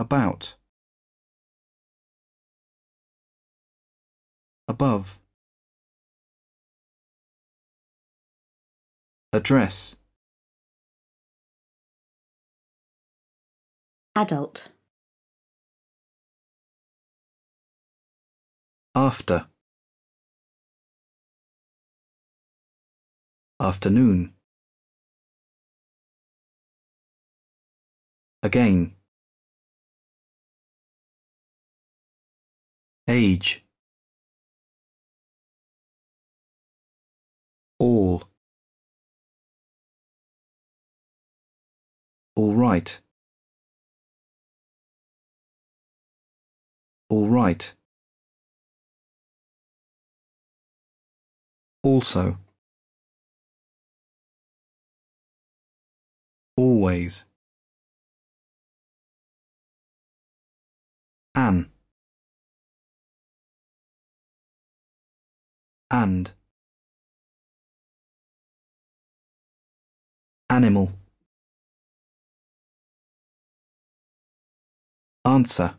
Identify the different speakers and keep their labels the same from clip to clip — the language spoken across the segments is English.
Speaker 1: about, above, address,
Speaker 2: adult,
Speaker 1: after, afternoon, again, age, all, all right, all right, also, always, an, and, animal, answer,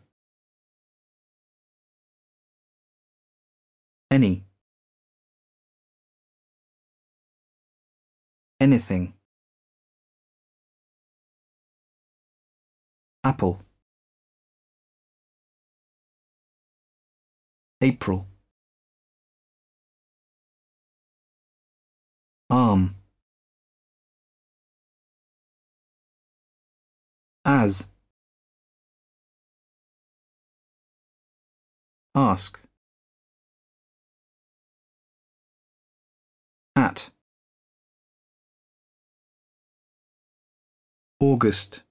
Speaker 1: any, anything, apple, April, arm, as, ask, at, August,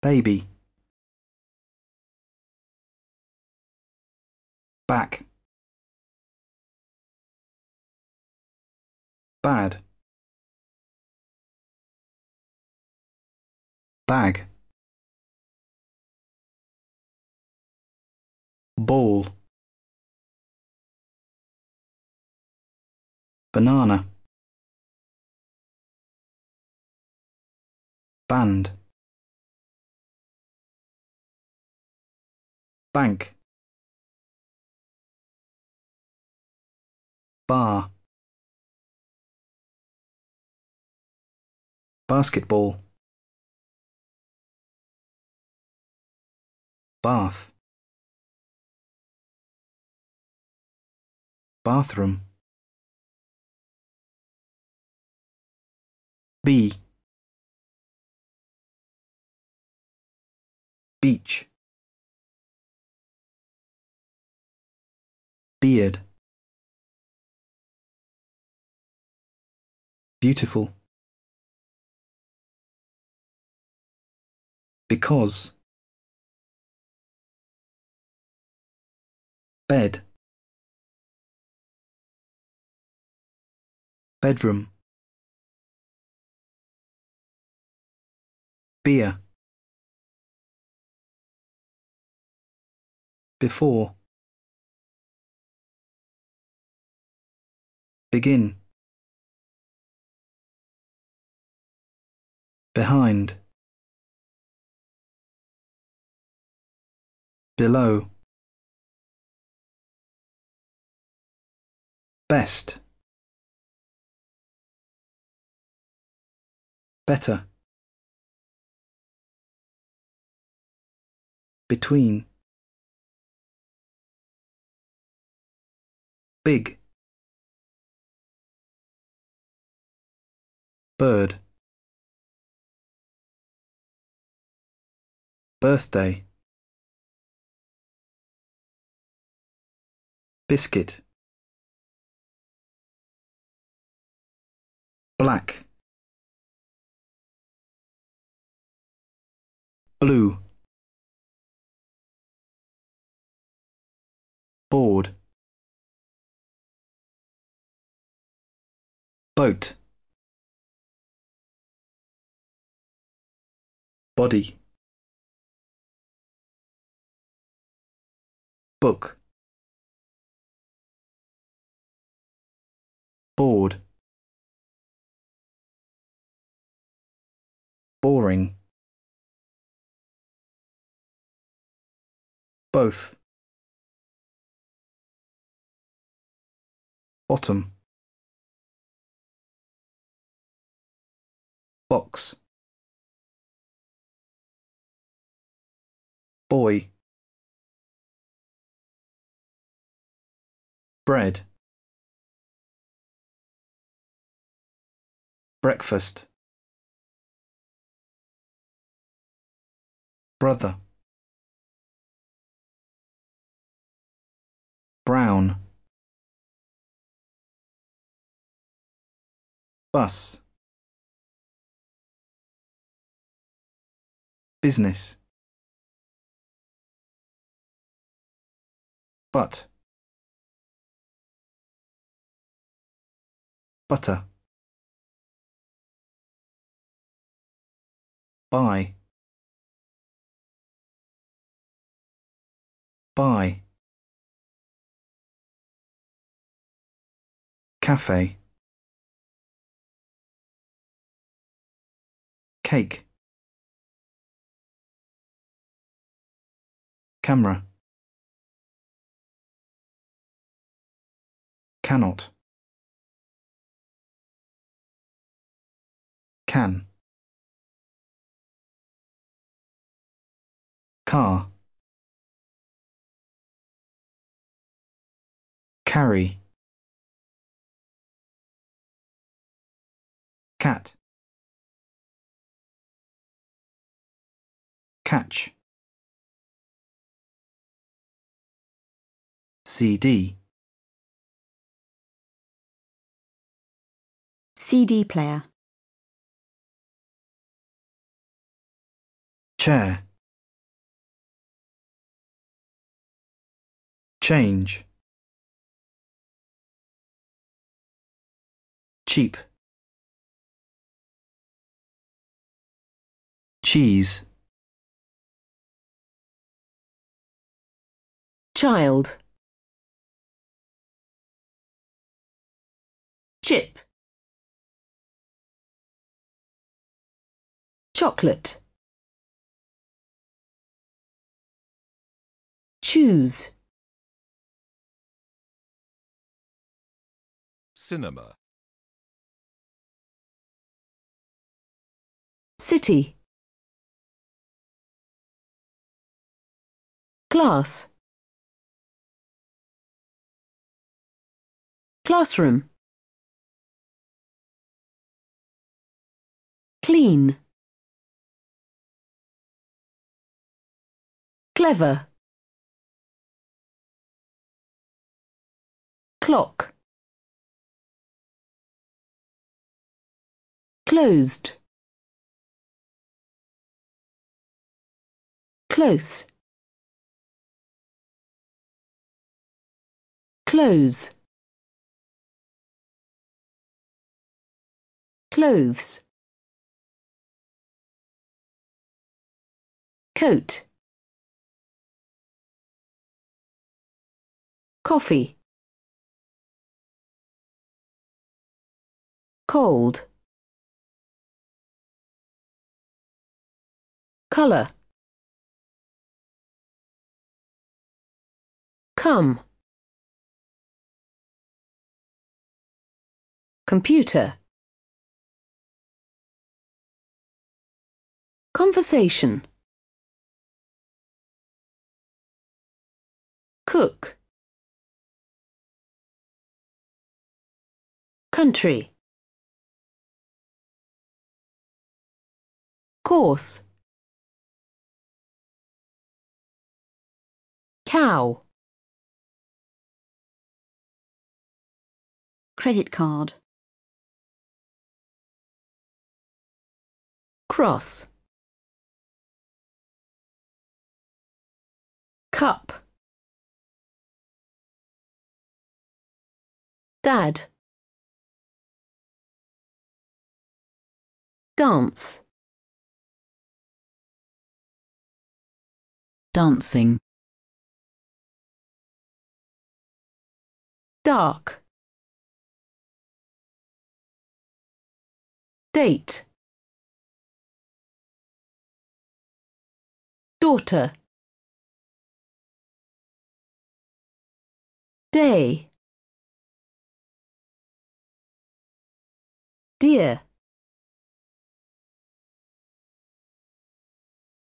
Speaker 1: baby, back, bad, bag, ball, banana, band, bank, bar, basketball, bath, bathroom, be, beach, beard, beautiful, because, bed, bedroom, beer, before, begin, behind, below, best, better, between, big, bird, birthday, biscuit, black, blue, board, boat, body, book, boring. Boring. Both. Bottom. Box. Boy. Bread. Breakfast. Brother. Brown. Bus. Business. But. Butter. Buy. By. Cafe. Cake. Camera. Cannot. Can. Car. Carry. Cat. Catch. CD.
Speaker 2: CD player.
Speaker 1: Chair. Change. Cheap. Cheese.
Speaker 3: Child. Chip. Chocolate. Choose.
Speaker 4: Cinema.
Speaker 3: City. Class. Classroom. Clean. Clever. Clock. Closed. Close. Close. Clothes. Coat. Coffee. Cold. Colour. Come. Computer. Conversation. Cook. Country. Course. Cow.
Speaker 2: Credit card.
Speaker 3: Cross. Cup. Dad. Dance.
Speaker 5: dancing,
Speaker 3: Dark. Date.
Speaker 5: daughter. Day. Dear.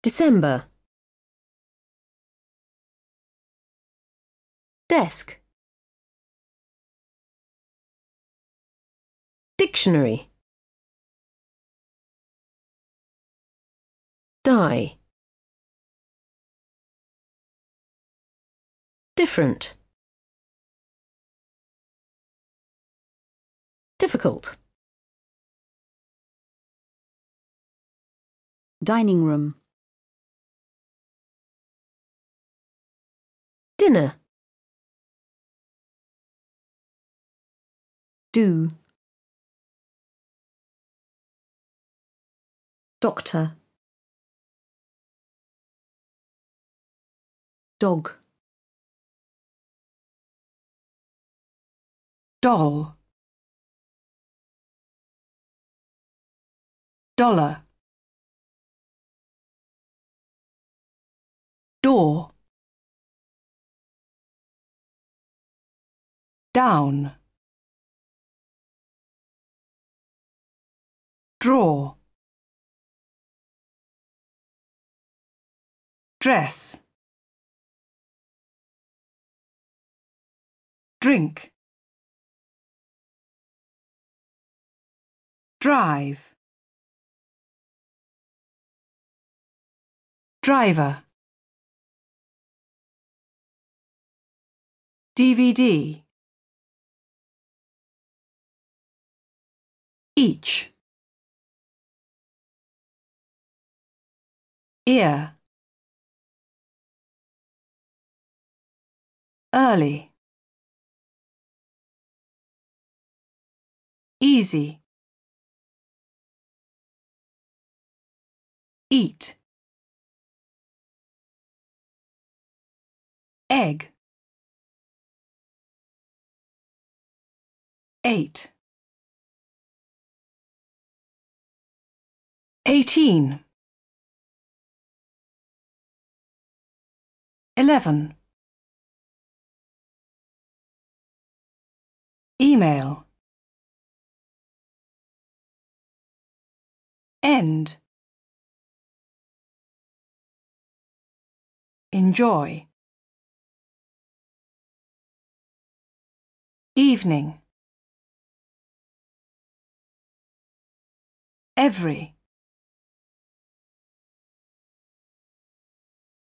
Speaker 5: December. Desk. Dictionary. Die. Different. Difficult.
Speaker 2: Dining room.
Speaker 5: Dinner.
Speaker 2: Do. Doctor. Dog.
Speaker 6: doll. Dollar. Door. Down. Draw dress. Drink. Drive. Driver. DVD each. Ear early. Easy. Eat. Egg. Eight. Eighteen. Eleven email. End. Enjoy. Evening. Every.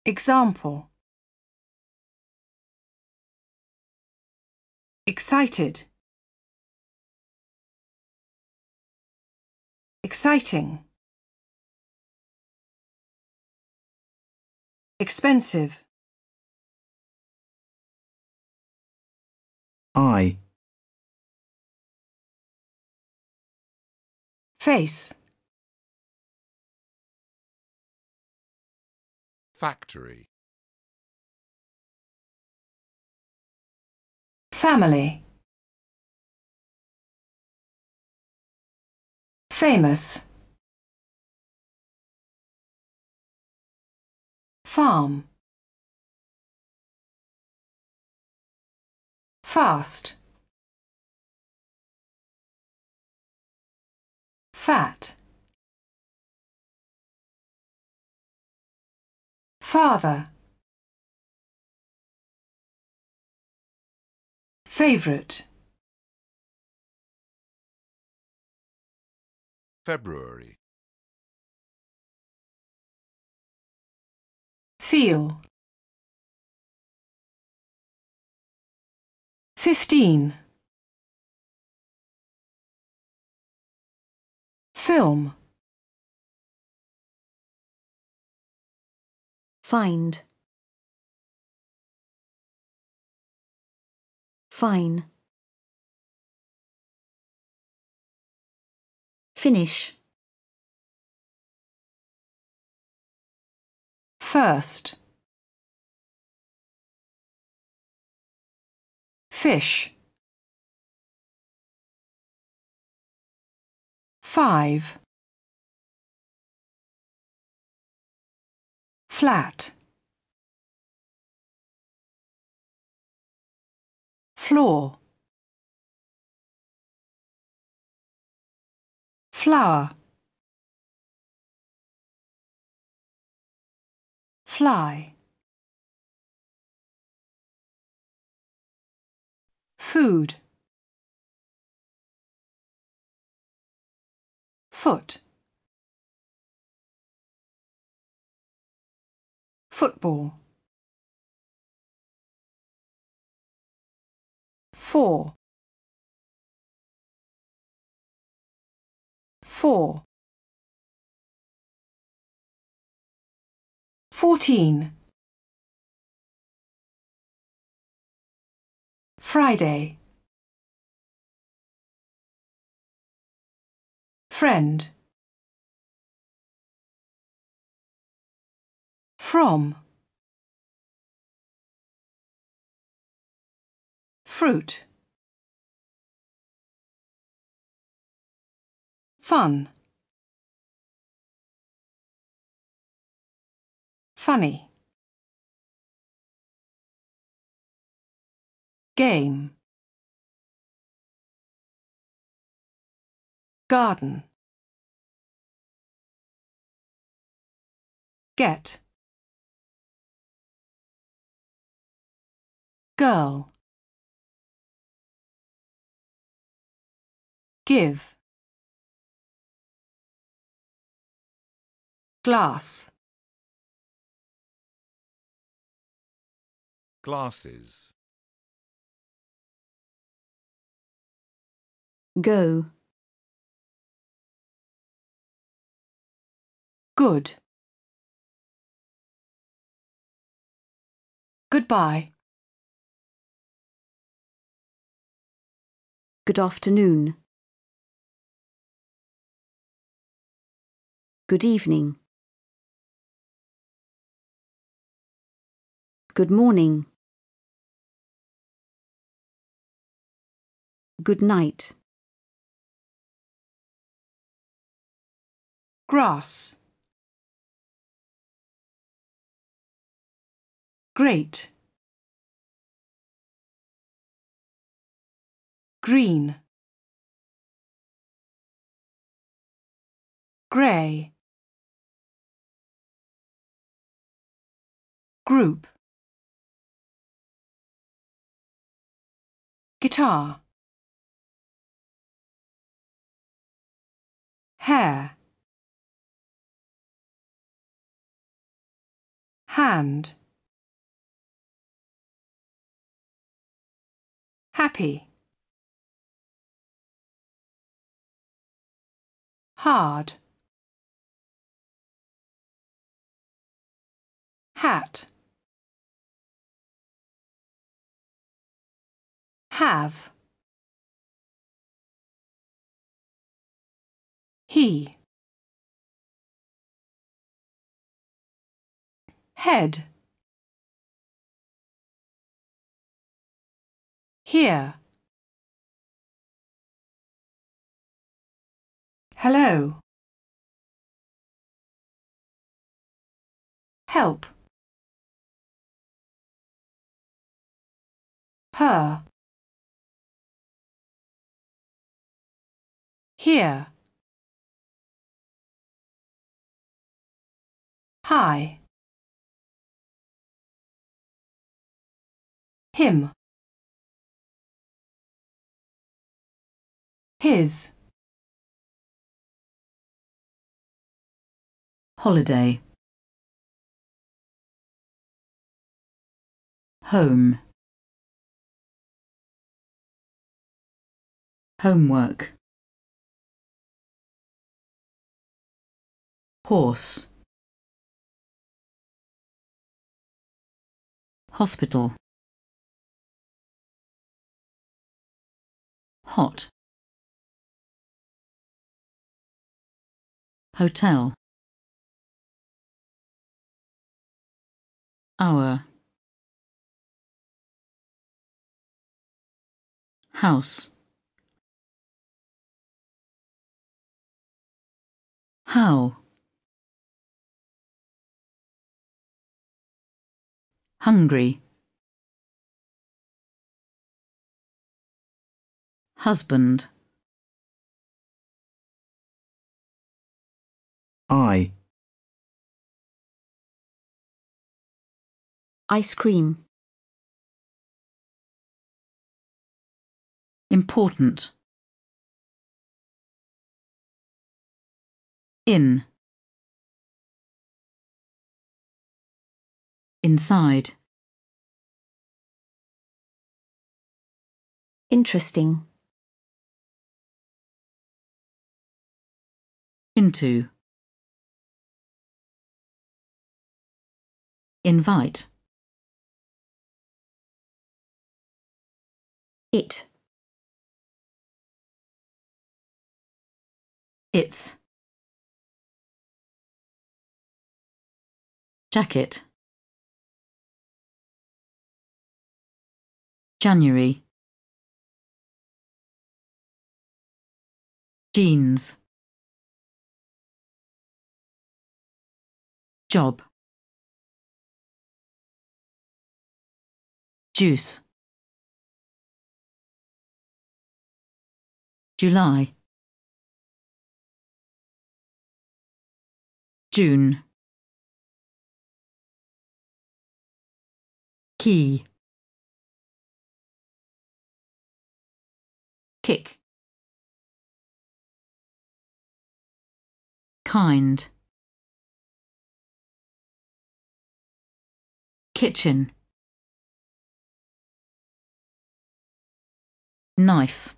Speaker 6: Example. Excited exciting. Expensive.
Speaker 1: eye,
Speaker 6: face.
Speaker 4: Factory,
Speaker 6: family famous. Farm. Fast. Fat. Father. Favorite
Speaker 4: February,
Speaker 6: feel fifteen film
Speaker 2: Find. Fine. Finish.
Speaker 6: first. Fish. Five. Flat. Floor flower. Fly. Food. Foot. Football. For four. Fourteen. Friday. Friend. From. Fruit fun. Funny. Game. Garden. Get. Girl. Give glass
Speaker 4: Glasses.
Speaker 2: Go.
Speaker 6: good goodbye
Speaker 2: Good afternoon. Good evening. Good morning. Good night.
Speaker 6: grass. Great. Green. Grey group guitar. Hair. Hand. Happy. Hard. Hat have. He. Head. Hear. Hello. Help. Her here. Hi. Him. His.
Speaker 5: Holiday, home, homework, horse, hospital, hot, hotel, hour, house, how, hungry. Husband,
Speaker 1: I,
Speaker 2: Ice cream.
Speaker 5: important. In, inside.
Speaker 2: Interesting.
Speaker 5: into invite
Speaker 2: It.
Speaker 5: its jacket January. Jeans. Job. Juice. July. June. Key kick. Kind. Kitchen. Knife.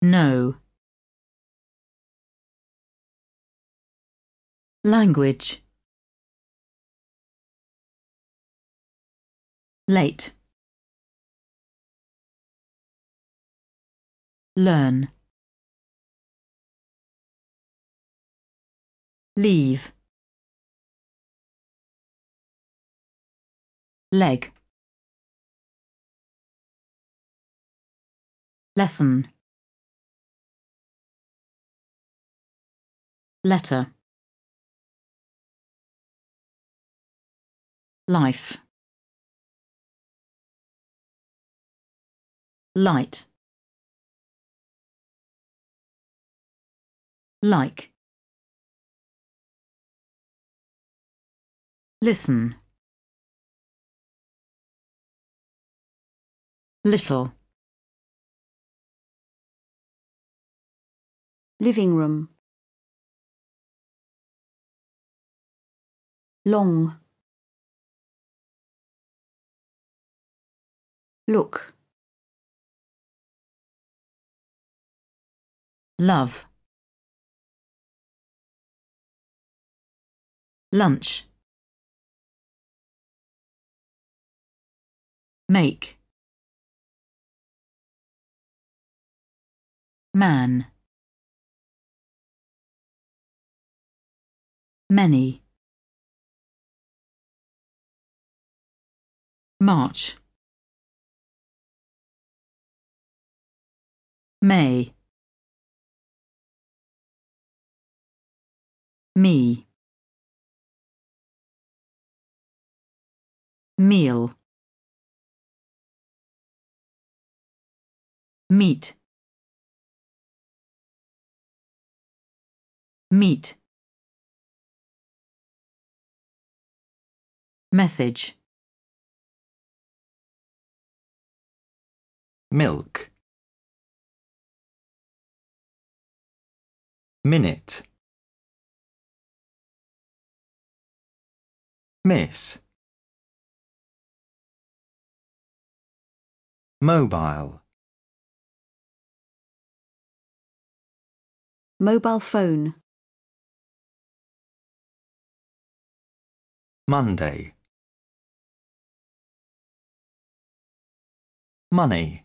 Speaker 5: Know. Language. Late learn. Leave. Leg. Lesson. Letter. Life. Light like listen little
Speaker 2: Living room. Long. Look.
Speaker 5: love lunch. Make. Man. Many. March. May. Me meal. Meat. Meet. Message.
Speaker 7: Milk. Minute. Miss mobile.
Speaker 2: Mobile phone.
Speaker 7: Monday. Money.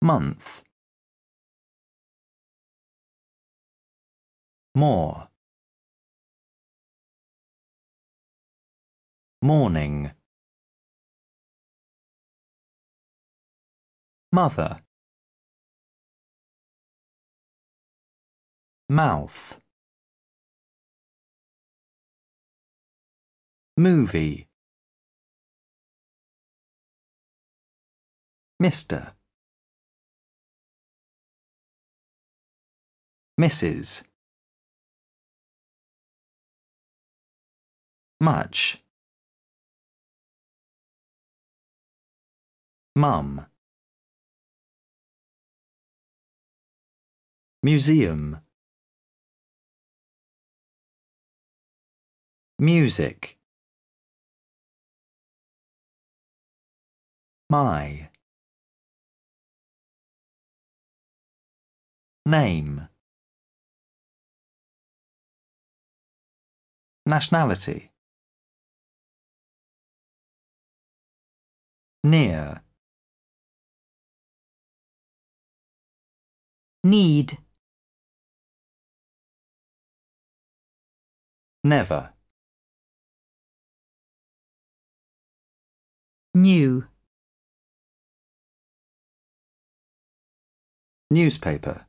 Speaker 7: Month. More. Morning mother mouth movie Mr. Mrs. Much. Mum. Museum. Music. My. Name. Nationality. Near.
Speaker 5: Need.
Speaker 7: Never.
Speaker 5: New.
Speaker 7: Newspaper.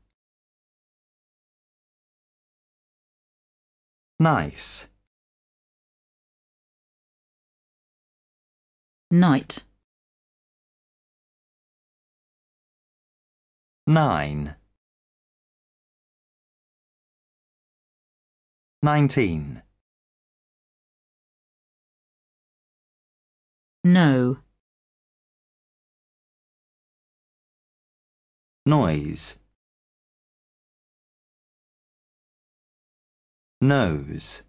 Speaker 7: Nice.
Speaker 5: Night.
Speaker 7: Nine. Nineteen.
Speaker 5: No.
Speaker 7: Noise. Nose.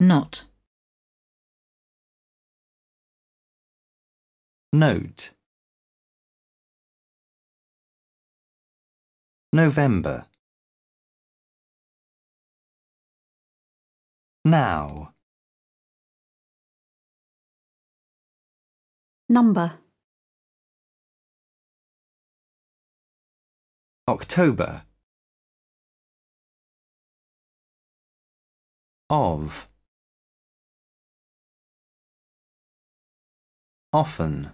Speaker 5: Not.
Speaker 7: Note. November. Now.
Speaker 2: Number.
Speaker 7: October. Of. Often.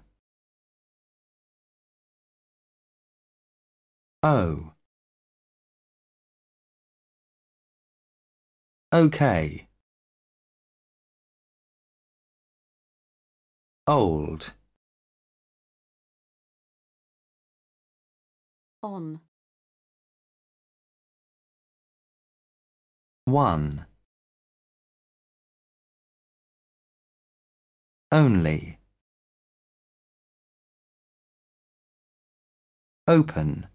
Speaker 7: Oh. Okay. Old.
Speaker 2: On.
Speaker 7: One. Only. Open.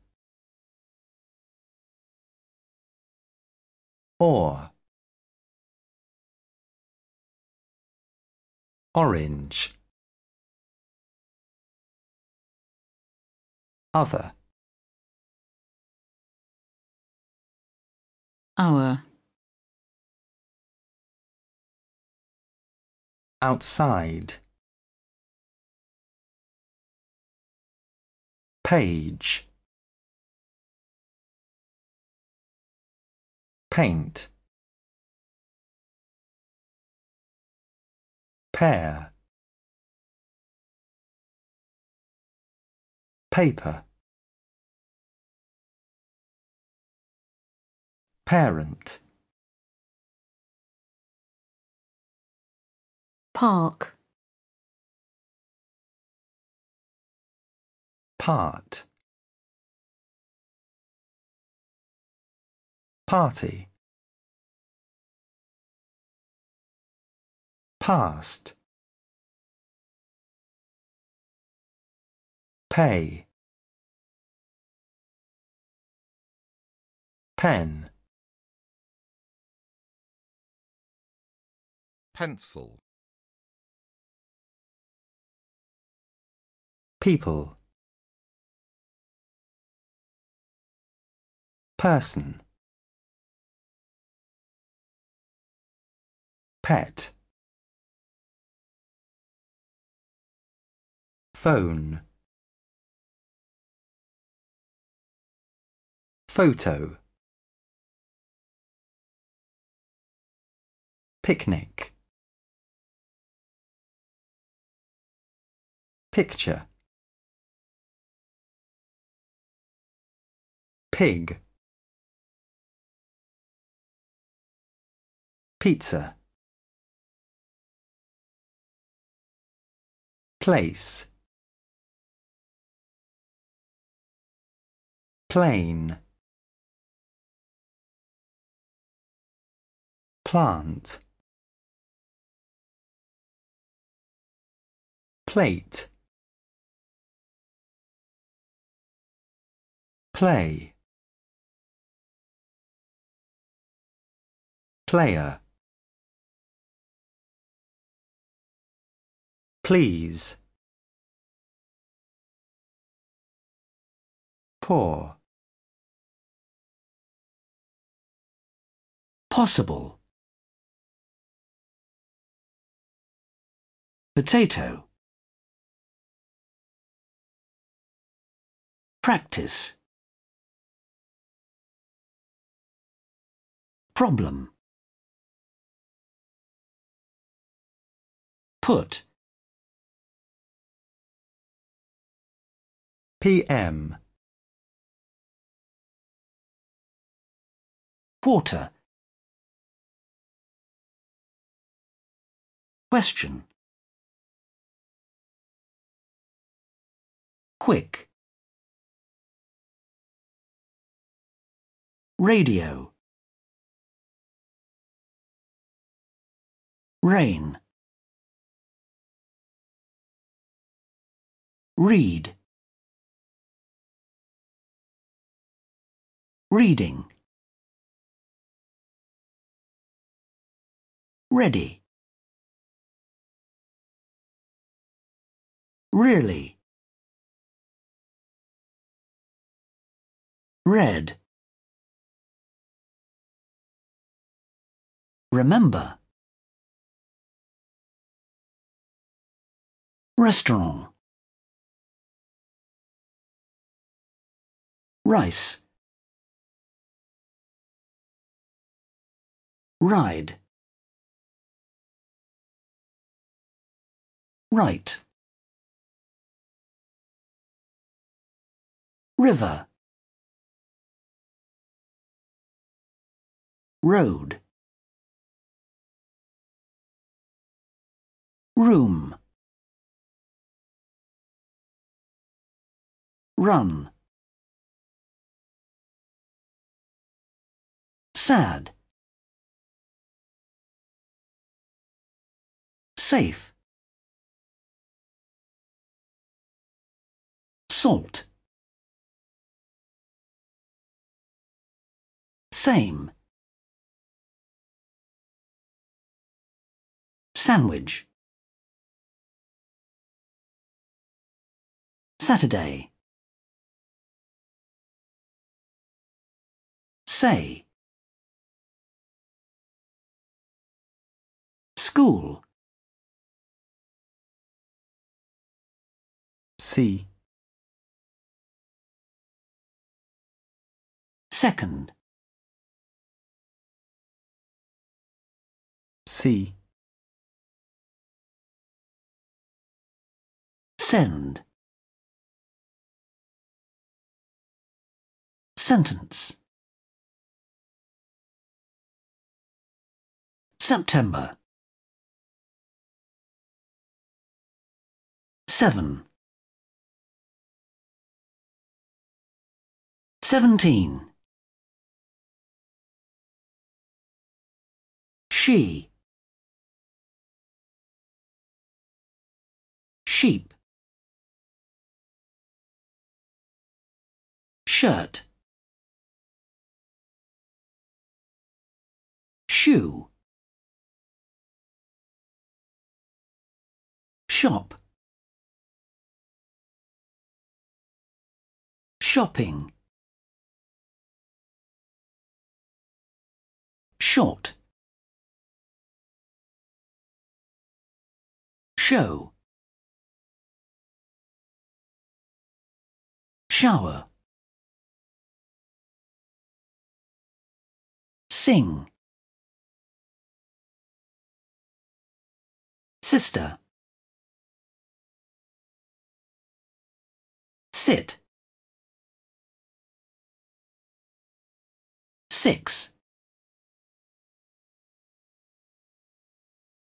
Speaker 7: Or. Orange. Other.
Speaker 5: Our.
Speaker 7: Outside. Page. Paint. Pair. Paper. Parent.
Speaker 2: Park.
Speaker 7: Part. Party. Past. Pay. Pen.
Speaker 4: pencil,
Speaker 7: People. Person. Pet. Phone. Photo. Picnic. Picture. pig pizza place plane plant. Plate. Play. Player. Please. Poor
Speaker 8: possible. Potato. Practice. Problem. Put.
Speaker 7: PM
Speaker 8: quarter question. Quick. Radio. Rain. Read. Reading. Ready really? Red. Remember. Restaurant. Rice. Ride. Right river. Road. Room. Run. Sad. Safe. Salt same. Sandwich. Saturday. Say. School.
Speaker 1: Sea,
Speaker 8: second
Speaker 1: see,
Speaker 8: send. Sentence. September. Seven. Seventeen. she sheep. Shirt. Shoe. Shop. Shopping. Short show shower sing sister sit Six.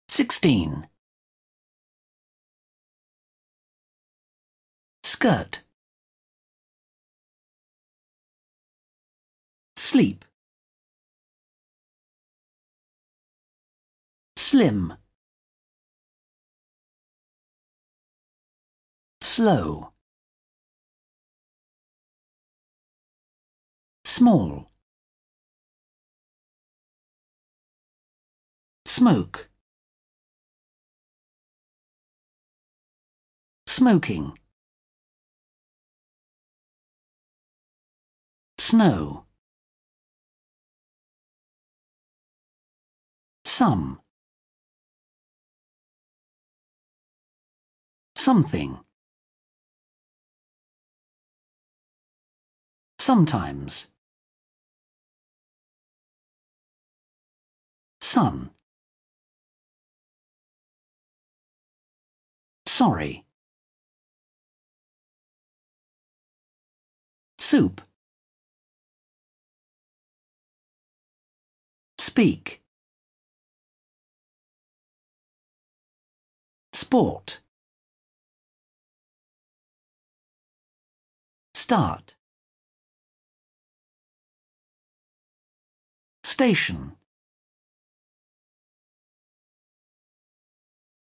Speaker 8: Sixteen. Skirt. Sleep. Slim. Slow. Small. Smoke. Smoking. Snow. Some. Something. Sometimes. Son. Sorry. Soup. Speak. Sport. Start. Station.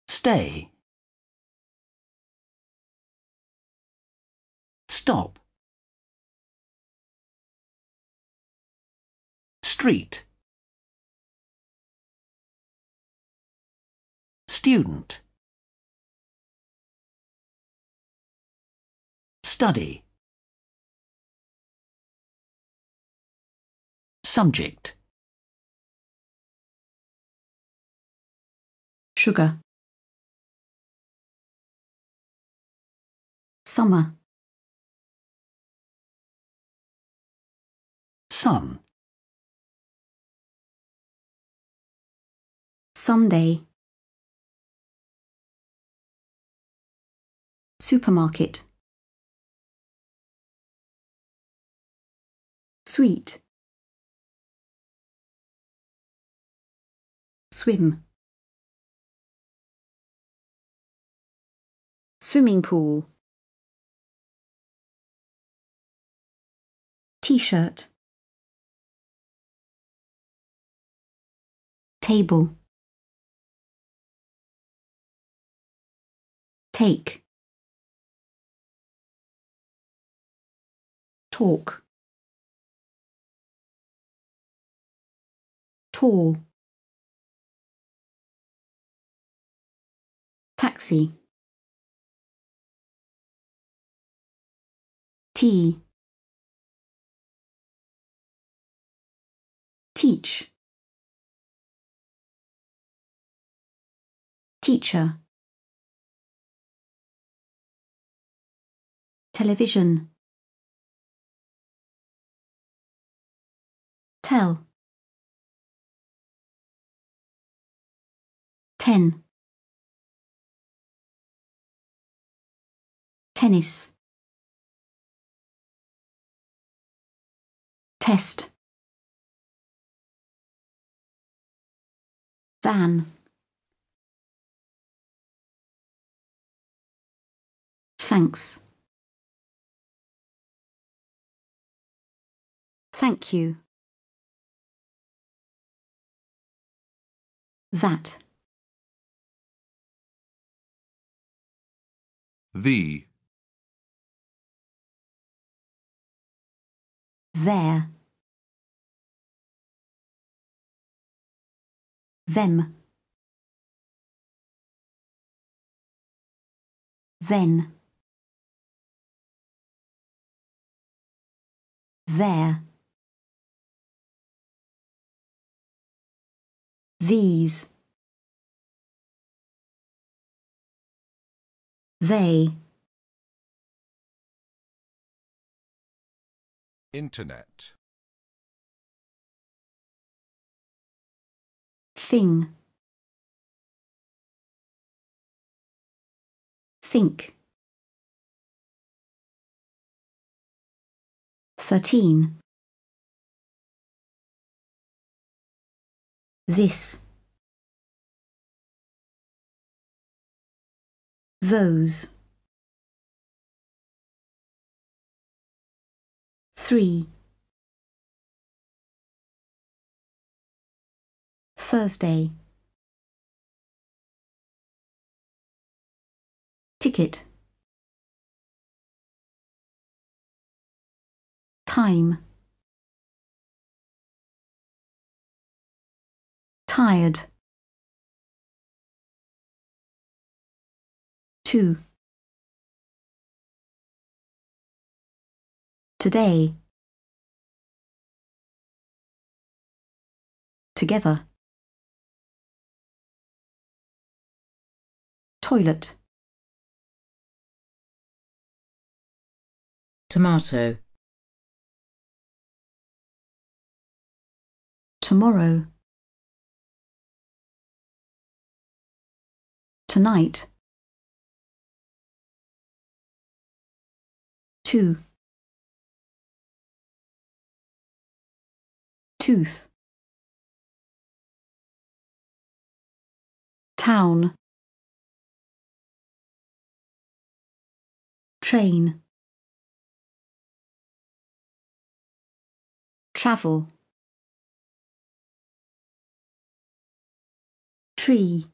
Speaker 8: Stay. Stop. Street. Student. Study. Subject.
Speaker 2: Sugar. Summer.
Speaker 8: Sun.
Speaker 2: Sunday. Supermarket. Sweet. Swim. Swimming pool. T-shirt. Table. Take. Talk. Tall. Taxi. Tea. Teach. Teacher. Television. Tell. Ten. Tennis. Test. Van. Thanks. Thank you. That.
Speaker 4: The.
Speaker 2: Their. Them. Then. There. These. They.
Speaker 4: Internet.
Speaker 2: Thing. Think. Thirteen. This. Those. Three. Thursday. Ticket. Time. Tired. To. Today. Together. Toilet.
Speaker 5: Tomato.
Speaker 2: Tomorrow. Tonight. Too. Tooth. Town. Train. Travel. Tree.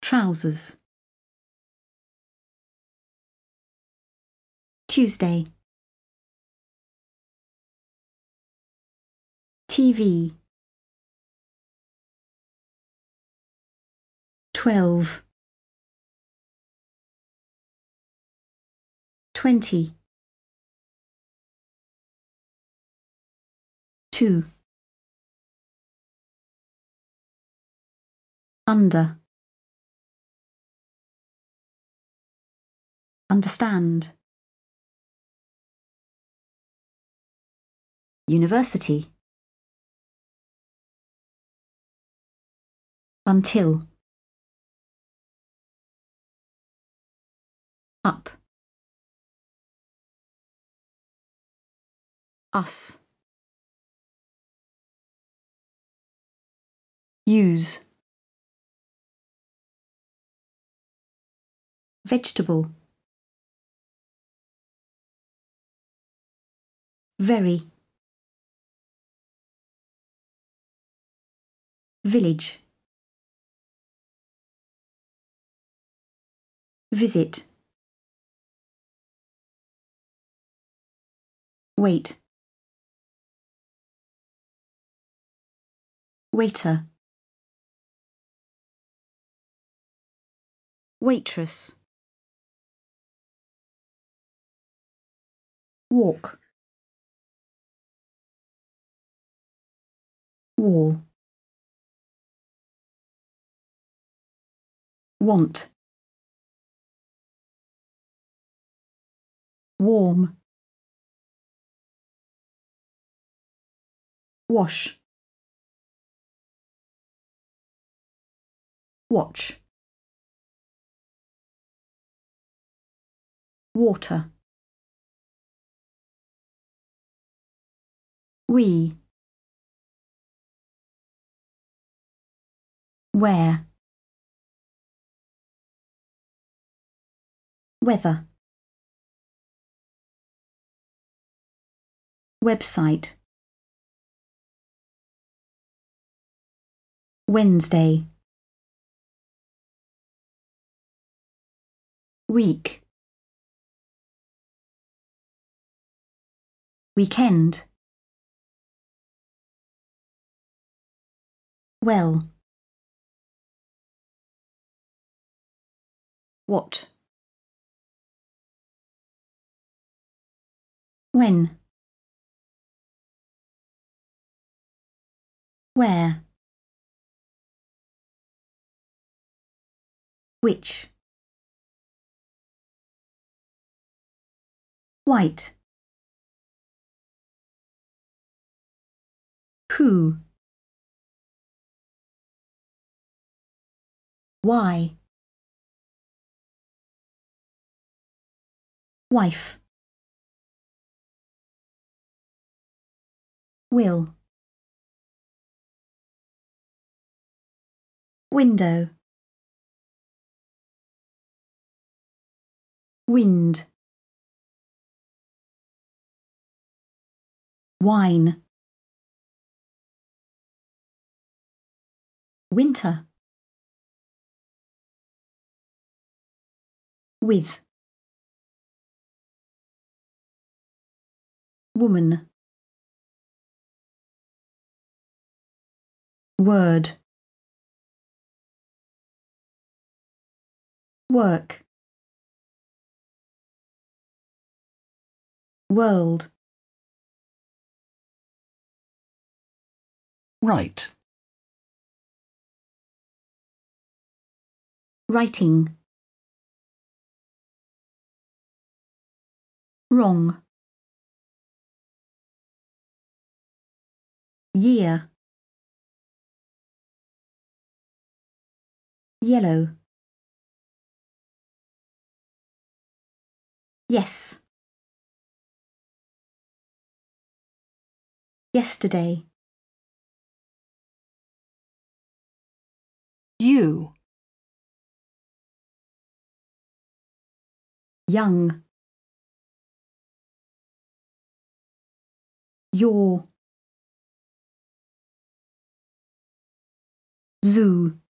Speaker 2: Trousers. Tuesday. TV. Twelve. Twenty. Two. Under. Understand. University. Until. Up. Us. Use. Vegetable. Very. Village. Visit. Wait. Waiter. Waitress. Walk. Wall. Want. Warm. Wash. Watch. Water. We. Wear. Weather. Website. Wednesday. Week. Weekend. Well. What? When? Where? Which? White. Who? Why? Wife. Will. Window. Wind. Wine. Winter. With. Woman. Word. Work. World.
Speaker 8: Write.
Speaker 2: Writing. Wrong. Year. Yellow. Yes. Yesterday.
Speaker 6: You.
Speaker 2: Young. Your. Zoo.